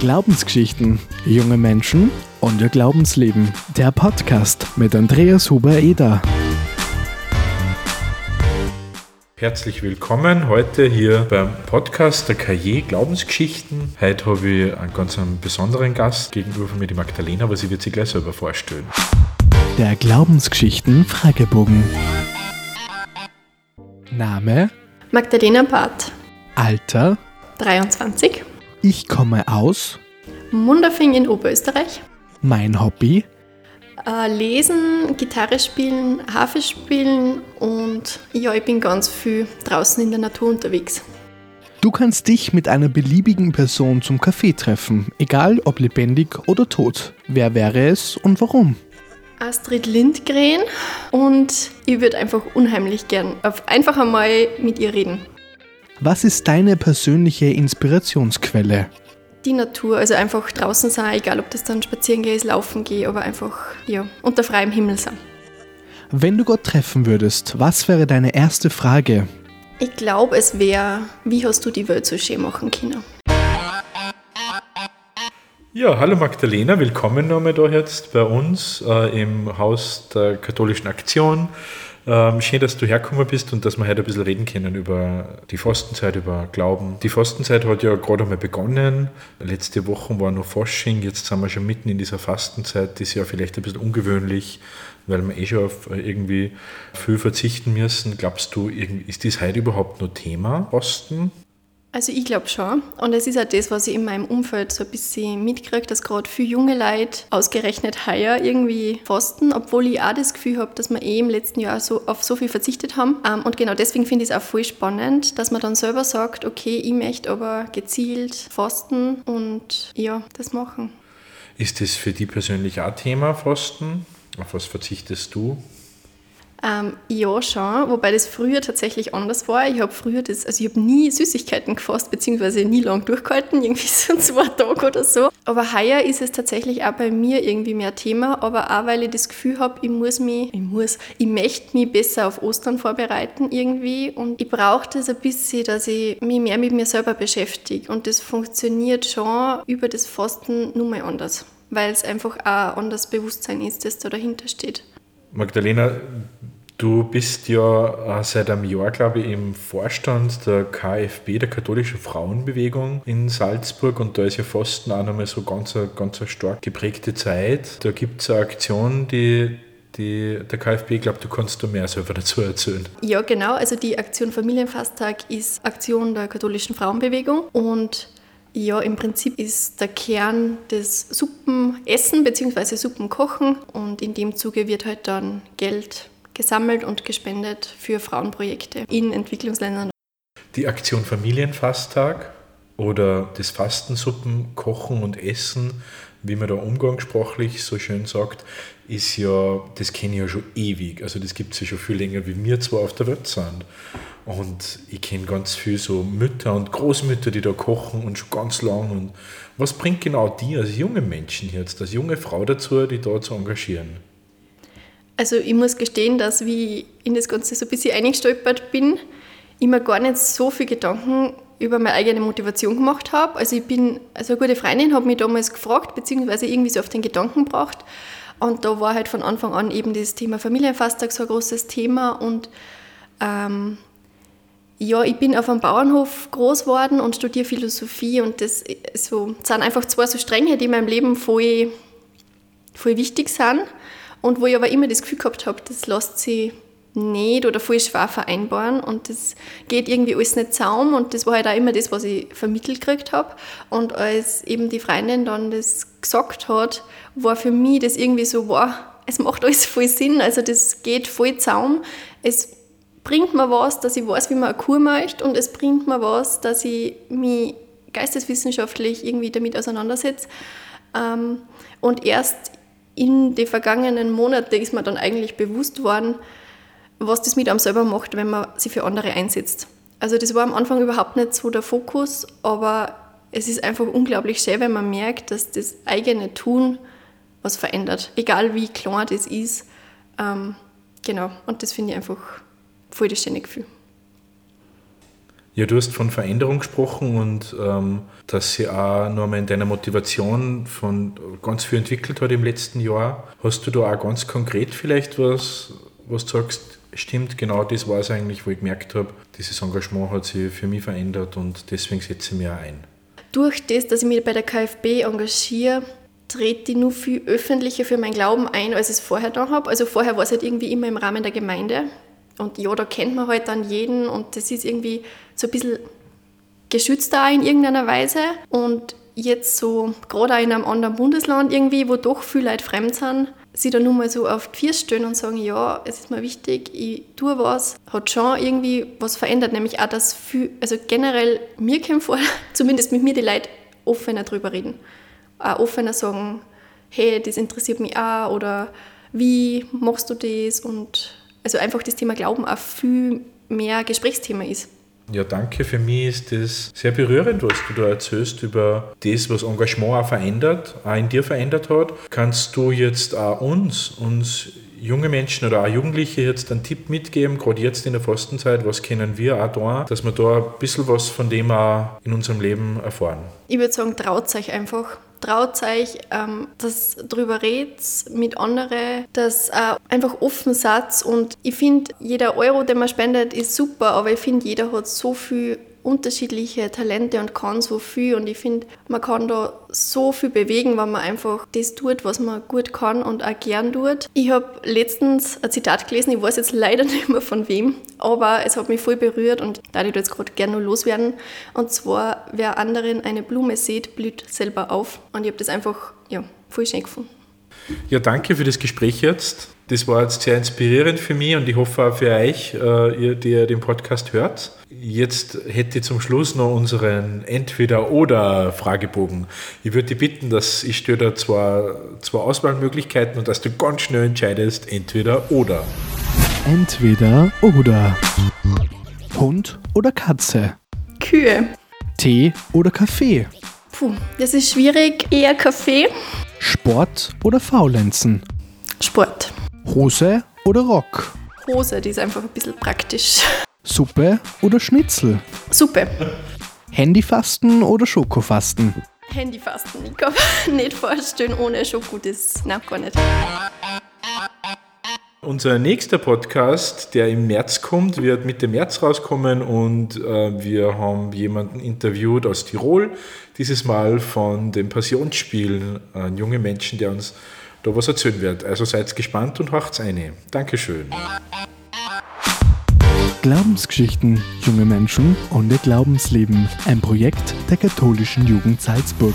Glaubensgeschichten, junge Menschen und ihr Glaubensleben. Der Podcast mit Andreas Huber-Eder. Herzlich willkommen heute hier beim Podcast der KJ Glaubensgeschichten. Heute habe ich einen ganz einen besonderen Gast gegenüber von mir, die Magdalena, aber sie wird sich gleich selber vorstellen. Der Glaubensgeschichten Fragebogen. Name, Magdalena Barth, Alter, 23, ich komme aus, Munderfing in Oberösterreich. mein Hobby, Äh, lesen, Gitarre spielen, Harfe spielen und ja, ich bin ganz viel draußen in der Natur unterwegs. Du kannst dich mit einer beliebigen Person zum Kaffee treffen, egal ob lebendig oder tot. Wer wäre es und warum? Astrid Lindgren und ich würde einfach unheimlich gern auf einfach einmal mit ihr reden. Was ist deine persönliche Inspirationsquelle? Die Natur, also einfach draußen sein, egal ob das dann spazieren gehe, laufen gehe, aber einfach ja, unter freiem Himmel sein. Wenn du Gott treffen würdest, was wäre deine erste Frage? Ich glaube, es wäre, wie hast du die Welt so schön machen können? Ja, hallo Magdalena, willkommen nochmal da jetzt bei uns äh, im Haus der katholischen Aktion. Ähm, schön, dass du hergekommen bist und dass wir heute ein bisschen reden können über die Fastenzeit, über Glauben. Die Fastenzeit hat ja gerade einmal begonnen. Letzte Woche war noch Fasching, jetzt sind wir schon mitten in dieser Fastenzeit. Das ist ja vielleicht ein bisschen ungewöhnlich, weil wir eh schon auf irgendwie viel verzichten müssen. Glaubst du, ist das heute überhaupt noch Thema, Fasten? Also ich glaube schon. Und es ist auch das, was ich in meinem Umfeld so ein bisschen mitkriege, dass gerade viele junge Leute ausgerechnet heuer irgendwie fasten, obwohl ich auch das Gefühl habe, dass wir eh im letzten Jahr so auf so viel verzichtet haben. Ähm, Und genau deswegen finde ich es auch voll spannend, dass man dann selber sagt, okay, ich möchte aber gezielt fasten und ja, das machen. Ist das für dich persönlich auch Thema, Fasten? Auf was verzichtest du? Ähm, ja, schon, wobei das früher tatsächlich anders war. Ich habe früher das, also ich habe nie Süßigkeiten gefasst, beziehungsweise nie lang durchgehalten, irgendwie so zwei Tage oder so. Aber heuer ist es tatsächlich auch bei mir irgendwie mehr Thema, aber auch weil ich das Gefühl habe, ich muss mich, ich muss, ich möchte mich besser auf Ostern vorbereiten irgendwie und ich brauche das ein bisschen, dass ich mich mehr mit mir selber beschäftige und das funktioniert schon über das Fasten nur mal anders, weil es einfach auch ein anderes Bewusstsein ist, das da dahinter steht. Magdalena, du bist ja äh, seit einem Jahr, glaube ich, im Vorstand der KfB, der Katholischen Frauenbewegung in Salzburg und da ist ja Fasten auch nochmal so ganz, ganz eine stark geprägte Zeit. Da gibt es eine Aktion, die, die der KfB, glaube, du kannst da mehr selber dazu erzählen. Ja, genau. Also die Aktion Familienfasttag ist Aktion der katholischen Frauenbewegung und ja, im Prinzip ist der Kern des Suppenessen bzw. Suppenkochen und in dem Zuge wird halt dann Geld gesammelt und gespendet für Frauenprojekte in Entwicklungsländern. Die Aktion Familienfasttag oder das Fastensuppen, Kochen und Essen, wie man da umgangssprachlich so schön sagt, ist ja, das kenne ich ja schon ewig. Also das gibt es ja schon viel länger, wie wir zwar auf der Welt sind. Und ich kenne ganz viel so Mütter und Großmütter, die da kochen und schon ganz lang. Und was bringt genau die als junge Menschen jetzt, als junge Frau dazu, die da zu engagieren? Also ich muss gestehen, dass wie ich in das Ganze so ein bisschen eingestolpert bin, ich mir gar nicht so viel Gedanken über meine eigene Motivation gemacht habe. Also ich bin, also eine gute Freundin hat mich damals gefragt, beziehungsweise irgendwie so auf den Gedanken gebracht. Und da war halt von Anfang an eben das Thema Familienfasttag so ein großes Thema. Und ähm, ja, ich bin auf einem Bauernhof groß geworden und studiere Philosophie und das so, sind einfach zwei so Stränge, die in meinem Leben voll, voll wichtig sind und wo ich aber immer das Gefühl gehabt habe, das lässt sich nicht oder voll schwer vereinbaren und das geht irgendwie alles nicht zusammen. Und das war halt auch immer das, was ich vermittelt gekriegt habe und als eben die Freundin dann das gesagt hat, war für mich das irgendwie so, wow, es macht alles voll Sinn, also das geht voll zusammen, es bringt mir was, dass ich weiß, wie man eine Kur möchte und es bringt mir was, dass ich mich geisteswissenschaftlich irgendwie damit auseinandersetze. Ähm, und erst in den vergangenen Monaten ist mir dann eigentlich bewusst worden, was das mit einem selber macht, wenn man sich für andere einsetzt. Also das war am Anfang überhaupt nicht so der Fokus, aber es ist einfach unglaublich schön, wenn man merkt, dass das eigene Tun was verändert. Egal wie klein das ist. Ähm, genau, und das finde ich einfach voll das schöne Gefühl. Ja, du hast von Veränderung gesprochen und ähm, dass sie auch nochmal in deiner Motivation von ganz viel entwickelt hat im letzten Jahr. Hast du da auch ganz konkret vielleicht was, was du sagst, stimmt, genau das war es eigentlich, wo ich gemerkt habe, dieses Engagement hat sich für mich verändert und deswegen setze ich mich auch ein. Durch das, dass ich mich bei der KfB engagiere, trete ich nur viel öffentlicher für meinen Glauben ein, als ich es vorher da habe. Also vorher war es halt irgendwie immer im Rahmen der Gemeinde. Und ja, da kennt man halt dann jeden und das ist irgendwie so ein bisschen geschützter in irgendeiner Weise. Und jetzt so, gerade auch in einem anderen Bundesland irgendwie, wo doch viele Leute fremd sind, sie dann nur mal so auf die Füße stellen und sagen, ja, es ist mir wichtig, ich tue was, hat schon irgendwie was verändert. Nämlich auch, dass viel, also generell mir kommt vor, zumindest mit mir die Leute offener drüber reden. Auch offener sagen, hey, das interessiert mich auch oder wie machst du das und also einfach das Thema Glauben auch viel mehr Gesprächsthema ist. Ja, danke. Für mich ist das sehr berührend, was du da erzählst über das, was Engagement auch verändert, auch in dir verändert hat. Kannst du jetzt auch uns, uns junge Menschen oder auch Jugendliche jetzt einen Tipp mitgeben, gerade jetzt in der Fastenzeit, was können wir auch da, dass wir da ein bisschen was von dem auch in unserem Leben erfahren? Ich würde sagen, traut euch einfach traut euch, ähm, dass darüber redet mit anderen, dass äh, einfach offen seid. Und ich finde, jeder Euro, den man spendet, ist super, aber ich finde, jeder hat so viel unterschiedliche Talente und kann so viel. Und ich finde, man kann da so viel bewegen, wenn man einfach das tut, was man gut kann und auch gern tut. Ich habe letztens ein Zitat gelesen, ich weiß jetzt leider nicht mehr von wem, aber es hat mich voll berührt und da ich jetzt gerade gerne nur loswerden. Und zwar, wer anderen eine Blume sieht, blüht selber auf. Und ich habe das einfach ja, voll schön gefunden. Ja, danke für das Gespräch jetzt. Das war jetzt sehr inspirierend für mich und ich hoffe auch für euch, äh, die ihr den Podcast hört. Jetzt hätte ich zum Schluss noch unseren Entweder-Oder-Fragebogen. Ich würde dich bitten, dass ich stelle da zwei, zwei Auswahlmöglichkeiten und dass du ganz schnell entscheidest, entweder oder. Entweder oder. Hund oder Katze? Kühe. Tee oder Kaffee? Puh, das ist schwierig. Eher Kaffee. Sport oder Faulenzen? Sport. Hose oder Rock? Hose, die ist einfach ein bisschen praktisch. Suppe oder Schnitzel? Suppe. Handyfasten oder Schokofasten? Handyfasten. Ich kann mir nicht vorstellen, ohne Schoko das. Nein, gar nicht. Unser nächster Podcast, der im März kommt, wird Mitte März rauskommen und äh, wir haben jemanden interviewt aus Tirol, dieses Mal von den Passionsspielen, einen jungen Menschen, der uns da was erzählen wird. Also seid gespannt und haucht's eine. Dankeschön. Glaubensgeschichten, junge Menschen und ihr Glaubensleben. Ein Projekt der katholischen Jugend Salzburg.